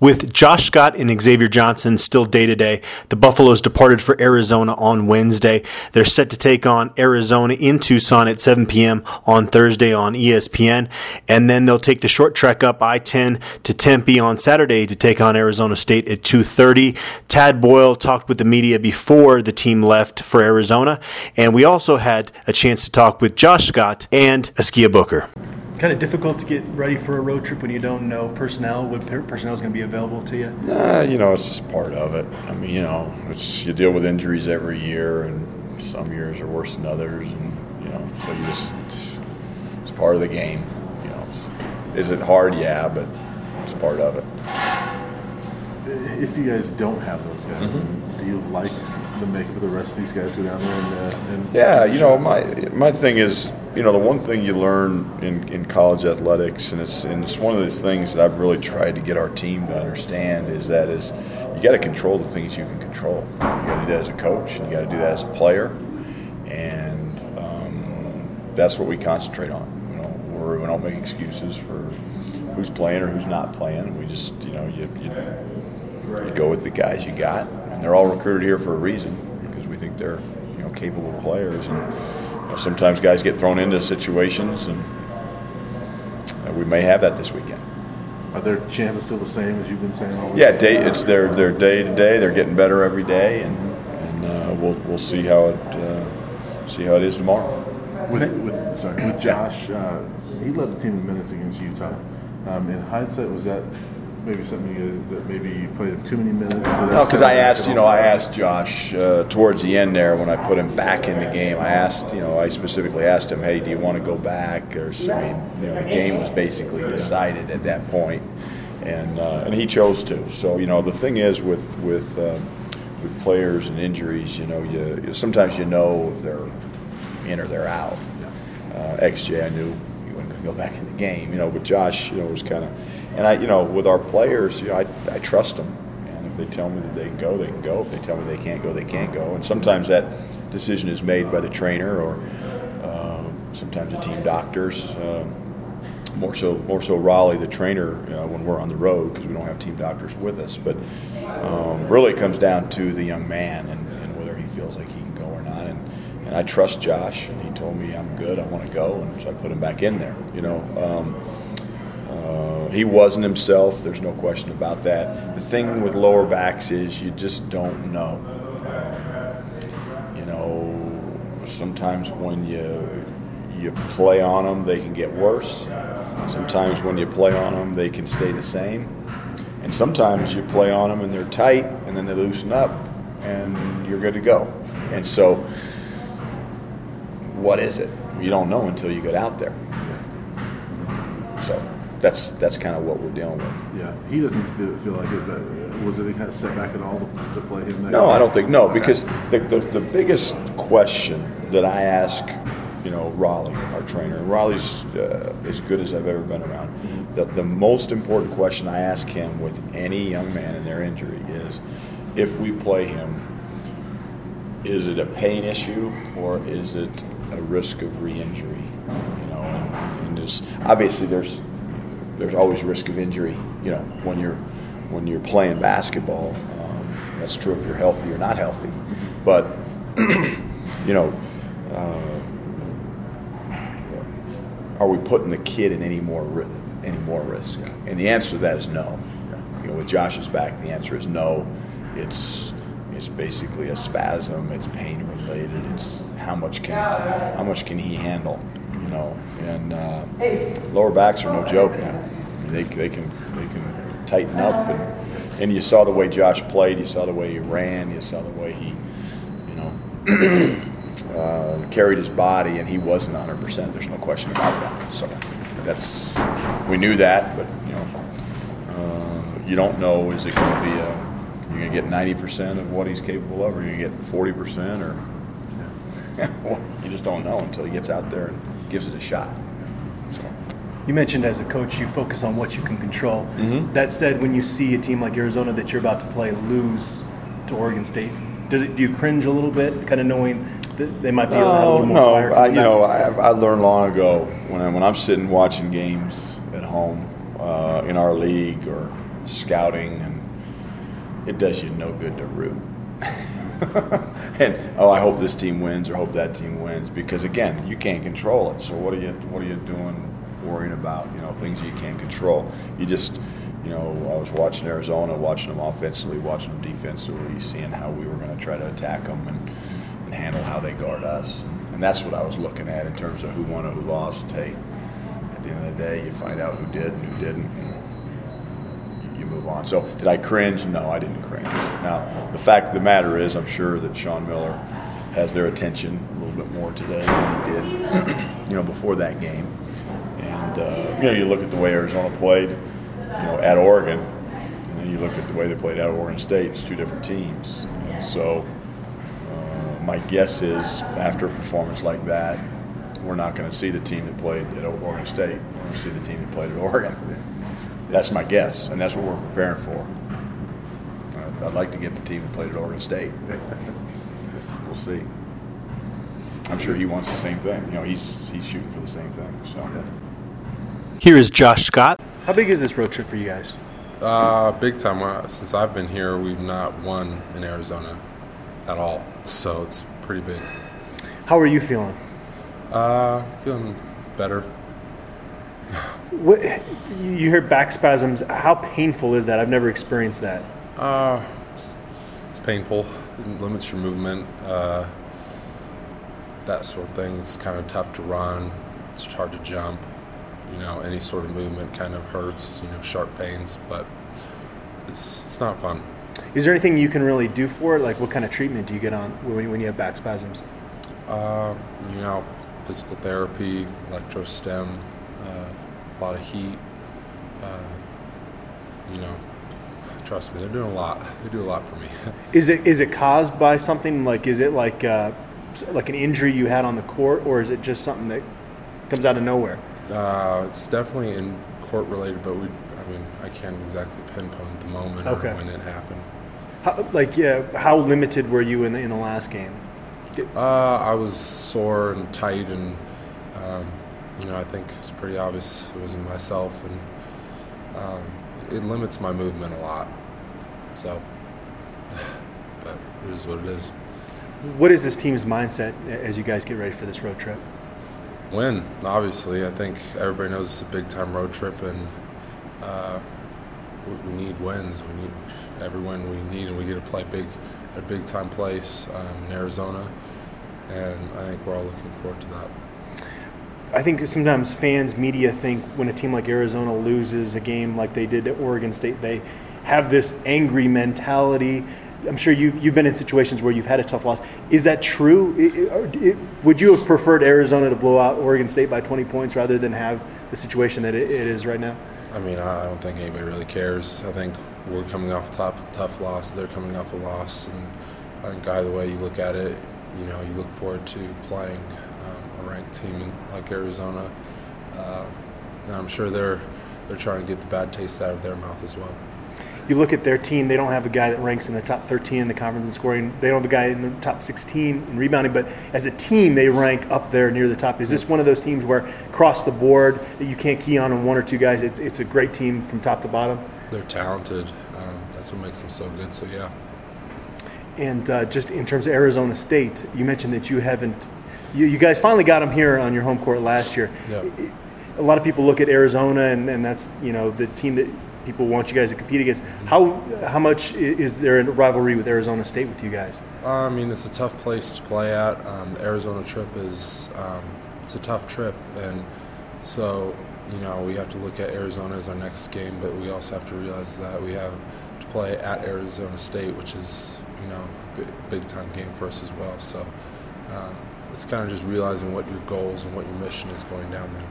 With Josh Scott and Xavier Johnson still day to day, the Buffaloes departed for Arizona on Wednesday. They're set to take on Arizona in Tucson at 7 p.m. on Thursday on ESPN, and then they'll take the short trek up I-10 to Tempe on Saturday to take on Arizona State at 2:30. Tad Boyle talked with the media before the team left for Arizona, and we also had a chance to talk with Josh Scott and Askia Booker kind of difficult to get ready for a road trip when you don't know personnel, what personnel is going to be available to you? Uh, you know, it's just part of it. I mean, you know, it's you deal with injuries every year, and some years are worse than others, and you know, so you just it's part of the game. You know, is it hard? Yeah, but it's part of it. If you guys don't have those guys, mm-hmm. do you like the makeup of the rest of these guys go down there and, uh, and yeah, you know, my my thing is you know, the one thing you learn in, in college athletics, and it's, and it's one of those things that I've really tried to get our team to understand, is that is you got to control the things you can control. You got to do that as a coach, and you got to do that as a player, and um, that's what we concentrate on. You know, we're, we don't make excuses for who's playing or who's not playing. We just, you know, you, you, you go with the guys you got, and they're all recruited here for a reason because we think they're, you know, capable players. And, sometimes guys get thrown into situations, and we may have that this weekend. Are their chances still the same as you've been saying all week? Yeah, day, it's their their day to day. They're getting better every day, and, and uh, we'll we'll see how it uh, see how it is tomorrow. With, with sorry with Josh, uh, he led the team in minutes against Utah. Um, in hindsight, was that maybe something you, that maybe you played too many minutes? No, because I asked, you know, I asked Josh uh, towards the end there when I put him back in the game. I asked, you know, I specifically asked him, hey, do you want to go back? Or I mean, you know, the game was basically decided at that point, and uh, and he chose to. So you know, the thing is with with uh, with players and injuries, you know, you sometimes you know if they're in or they're out. Uh, XJ, I knew he wasn't going to go back in the game, you know, but Josh, you know, was kind of and I, you know, with our players, you know, I, I trust them. And if they tell me that they can go, they can go. If they tell me they can't go, they can't go. And sometimes that decision is made by the trainer or uh, sometimes the team doctors. Uh, more so, more so Raleigh, the trainer, uh, when we're on the road because we don't have team doctors with us. But um, really, it comes down to the young man and, and, whether he feels like he can go or not. And, and I trust Josh, and he told me I'm good. I want to go, and so I put him back in there. You know. Um, he wasn't himself. There's no question about that. The thing with lower backs is you just don't know. You know, sometimes when you you play on them, they can get worse. Sometimes when you play on them, they can stay the same. And sometimes you play on them and they're tight, and then they loosen up, and you're good to go. And so, what is it? You don't know until you get out there. That's that's kind of what we're dealing with. Yeah, he doesn't feel, feel like it, but uh, was it a kind of setback at all to, to play him? no, I don't think no, because the, the, the biggest question that I ask, you know, Raleigh, our trainer, and Raleigh's uh, as good as I've ever been around. Mm-hmm. The the most important question I ask him with any young man in their injury is, if we play him, is it a pain issue or is it a risk of re-injury? You know, and, and there's obviously there's there's always risk of injury. You know, when you're when you're playing basketball, um, that's true if you're healthy or not healthy. But you know, uh, are we putting the kid in any more any more risk? And the answer to that is no. You know, with Josh's back, the answer is no. It's it's basically a spasm. It's pain related. It's how much can how much can he handle? Know, and uh, lower backs are no joke now they, they can they can tighten up and and you saw the way Josh played, you saw the way he ran, you saw the way he you know uh, carried his body, and he wasn't 100. percent There's no question about that. So that's we knew that, but you know uh, you don't know is it going to be a you're going to get 90 percent of what he's capable of, or you're going to get 40 percent, or you just don't know until he gets out there and gives it a shot. So you mentioned as a coach you focus on what you can control. Mm-hmm. That said, when you see a team like Arizona that you're about to play lose to Oregon State, does it do you cringe a little bit, kind of knowing that they might be able to have a little more no, fire? I, you know, I, I learned long ago when I, when I'm sitting watching games at home uh, in our league or scouting, and it does you no good to root. and oh, I hope this team wins or hope that team wins because again, you can't control it. So what are you what are you doing worrying about? You know, things you can't control. You just you know, I was watching Arizona, watching them offensively, watching them defensively, seeing how we were going to try to attack them and, and handle how they guard us. And that's what I was looking at in terms of who won or who lost. Hey, at the end of the day, you find out who did and who didn't. And move on. So, did I cringe? No, I didn't cringe. Now, the fact of the matter is, I'm sure that Sean Miller has their attention a little bit more today than he did, you know, before that game. And uh, you know, you look at the way Arizona played you know, at Oregon, and then you look at the way they played at Oregon State. It's two different teams, and so uh, my guess is after a performance like that, we're not going to see the team that played at Oregon State. We're going to see the team that played at Oregon. That's my guess, and that's what we're preparing for. Uh, I'd like to get the team that played at Oregon State. we'll see. I'm sure he wants the same thing. You know, he's he's shooting for the same thing. So. Here is Josh Scott. How big is this road trip for you guys? Uh, big time. Uh, since I've been here, we've not won in Arizona at all. So it's pretty big. How are you feeling? Uh, feeling better. What, you hear back spasms. How painful is that? I've never experienced that. Uh, it's, it's painful. It limits your movement. Uh, that sort of thing. It's kind of tough to run. It's hard to jump you know, any sort of movement kind of hurts, you know, sharp pains, but it's it's not fun. Is there anything you can really do for it? Like, what kind of treatment do you get on when, when you have back spasms? Uh, you know, physical therapy, electrostim, a lot of heat. Uh, you know, trust me, they're doing a lot. They do a lot for me. is it is it caused by something like? Is it like uh, like an injury you had on the court, or is it just something that comes out of nowhere? Uh, it's definitely in court related, but we, I mean, I can't exactly pinpoint the moment Okay. or when it happened. How, like, yeah, how limited were you in the, in the last game? Uh, I was sore and tight, and um, you know, I think it's pretty obvious it wasn't myself, and um, it limits my movement a lot. So, but it is what it is. What is this team's mindset as you guys get ready for this road trip? Win, obviously. I think everybody knows it's a big time road trip, and uh, we, we, need wins. We need every win we need, and we get to play big at a big time place um, in Arizona, and I think we're all looking forward to that. I think sometimes fans, media think when a team like Arizona loses a game like they did at Oregon State, they have this angry mentality. I'm sure you, you've been in situations where you've had a tough loss. Is that true? It, it, would you have preferred Arizona to blow out Oregon State by 20 points rather than have the situation that it, it is right now? I mean, I don't think anybody really cares. I think we're coming off a tough, tough loss. They're coming off a loss. And I think either way you look at it, you know, you look forward to playing ranked team in, like Arizona. Uh, and I'm sure they're, they're trying to get the bad taste out of their mouth as well you look at their team, they don't have a guy that ranks in the top 13 in the conference in scoring. They don't have a guy in the top 16 in rebounding, but as a team, they rank up there near the top. Is this one of those teams where across the board that you can't key on one or two guys? It's, it's a great team from top to bottom. They're talented. Um, that's what makes them so good. So yeah. And uh, just in terms of Arizona State, you mentioned that you haven't. You, you guys finally got them here on your home court last year. Yeah. A lot of people look at Arizona, and, and that's you know the team that people want you guys to compete against. How how much is there a rivalry with Arizona State with you guys? I mean, it's a tough place to play at. Um, the Arizona trip is um, it's a tough trip, and so you know we have to look at Arizona as our next game, but we also have to realize that we have to play at Arizona State, which is you know a big time game for us as well. So um, it's kind of just realizing what your goals and what your mission is going down there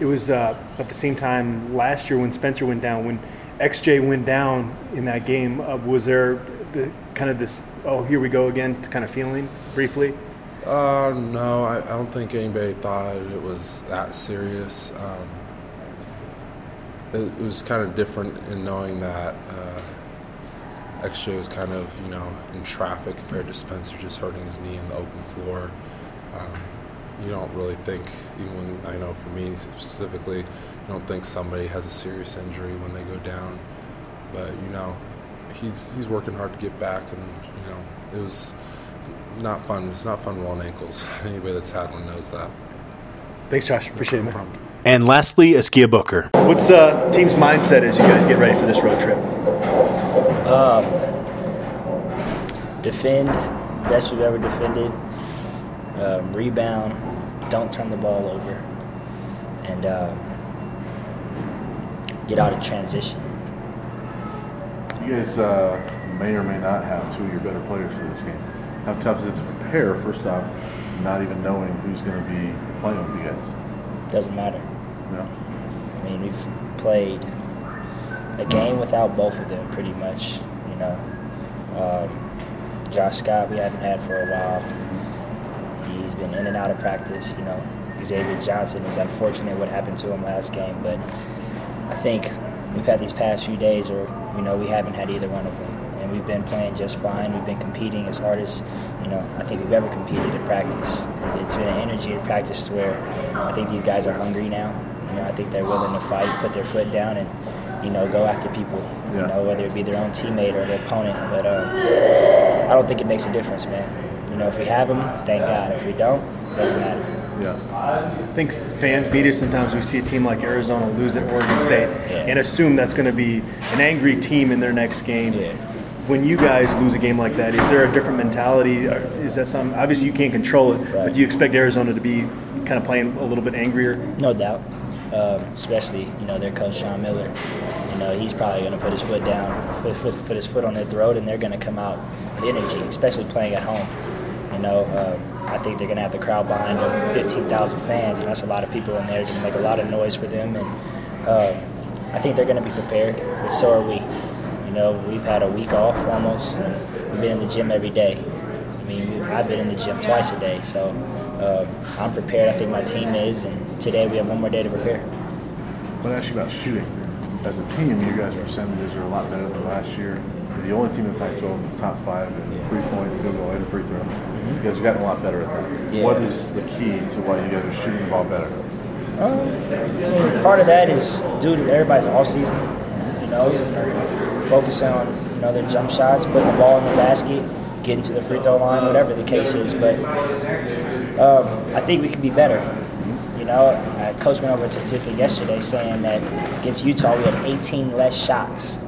it was uh, at the same time last year when Spencer went down, when XJ went down in that game. Uh, was there the, kind of this, oh, here we go again kind of feeling briefly? Uh, no, I, I don't think anybody thought it was that serious. Um, it, it, was kind of different in knowing that uh, XJ was kind of, you know, in traffic compared to Spencer just hurting his knee in the open floor. Um, you don't really think, even when I know for me specifically, you don't think somebody has a serious injury when they go down. but you know, he's he's working hard to get back, and you know, it was not fun. It's not fun rolling ankles. Anybody that's had one knows that. Thanks, Josh. Appreciate it, man. And lastly, Askia Booker. What's uh, team's mindset as you guys get ready for this road trip? defend best we've ever defended, um, rebound, don't turn the ball over, and um, get out of transition. You guys uh, may or may not have two of your better players for this game. How tough is it to prepare, first off, not even knowing who's going to be playing with you guys? Doesn't matter. No? I mean, we've played a game without both of them pretty much. You know, um, Josh Scott we haven't had for a while. He's been in and out of practice. You know, Xavier Johnson is unfortunate what happened to him last game, but I think we've had these past few days or you know we haven't had either one of them, and we've been playing just fine. We've been competing as hard as you know I think we've ever competed in practice. It's- been an energy in practice where I think these guys are hungry now. You know, I think they're willing to fight, put their foot down, and you know go after people. You Yeah. know, whether it be their own teammate or their opponent. But uh, I don't think it makes a difference, man. You know, if we have them, thank God. If we don't, doesn't matter. Yeah. I think fans, media, sometimes we see a team like Arizona lose at Oregon State Yeah. and assume that's going to be an angry team in their next game. Yeah. When you guys lose a game like that, is there a different mentality? Is that something? Obviously, you can't control it, but do you expect Arizona to be kind of playing a little bit angrier? No doubt. Um, especially, you know, their coach Sean Miller. You know, he's probably going to put his foot down, put, put, put his foot on their throat, and they're going to come out with energy, especially playing at home. Know, um, I think they're going to have the crowd behind them, 15,000 fans, and that's a lot of people in there. Going to make a lot of noise for them, and um, I think they're going to be prepared. But so are we. You know, we've had a week off almost, and we've been in the gym every day. I mean, I've been in the gym twice a day, so um, I'm prepared. I think my team is, and today we have one more day to prepare. To ask you about shooting. As a team, you guys' are percentages are a lot better than last year. You're the only team in the Pac-12 that's top five in three-point, field goal, and free throw. You guys have gotten a lot better at that. Yeah. What is the key to why you guys are shooting the ball better? Um, I mean, part of that is due to everybody's off season. You know, focusing on you know their jump shots, putting the ball in the basket, getting to the free throw line, whatever the case is. But um, I think we can be better. You know, uh, coach went over a statistic yesterday saying that against Utah we had 18 less shots.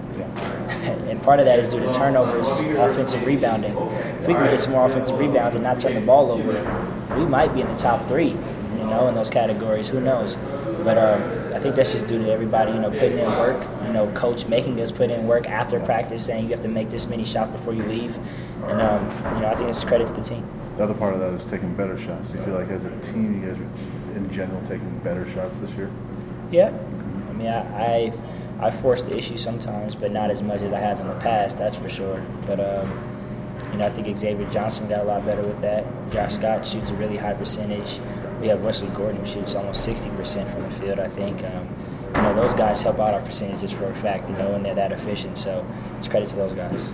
and part of that is due to turnovers, offensive rebounding. If we can get some more offensive rebounds and not turn the ball over, we might be in the top three, you know, in those categories. Who knows? But um, I think that's just due to everybody, you know, putting in work. You know, coach making us put in work after practice, saying you have to make this many shots before you leave. And um, you know, I think it's credit to the team. The other part of that is taking better shots. Do you feel like as a team, you guys are in general taking better shots this year? Yeah, I mean, I, I I force the issue sometimes, but not as much as I have in the past. That's for sure. But um, you know, I think Xavier Johnson got a lot better with that. Josh Scott shoots a really high percentage. We have Wesley Gordon who shoots almost 60% from the field. I think um, you know those guys help out our percentages for a fact. You know, and they're that efficient. So it's credit to those guys.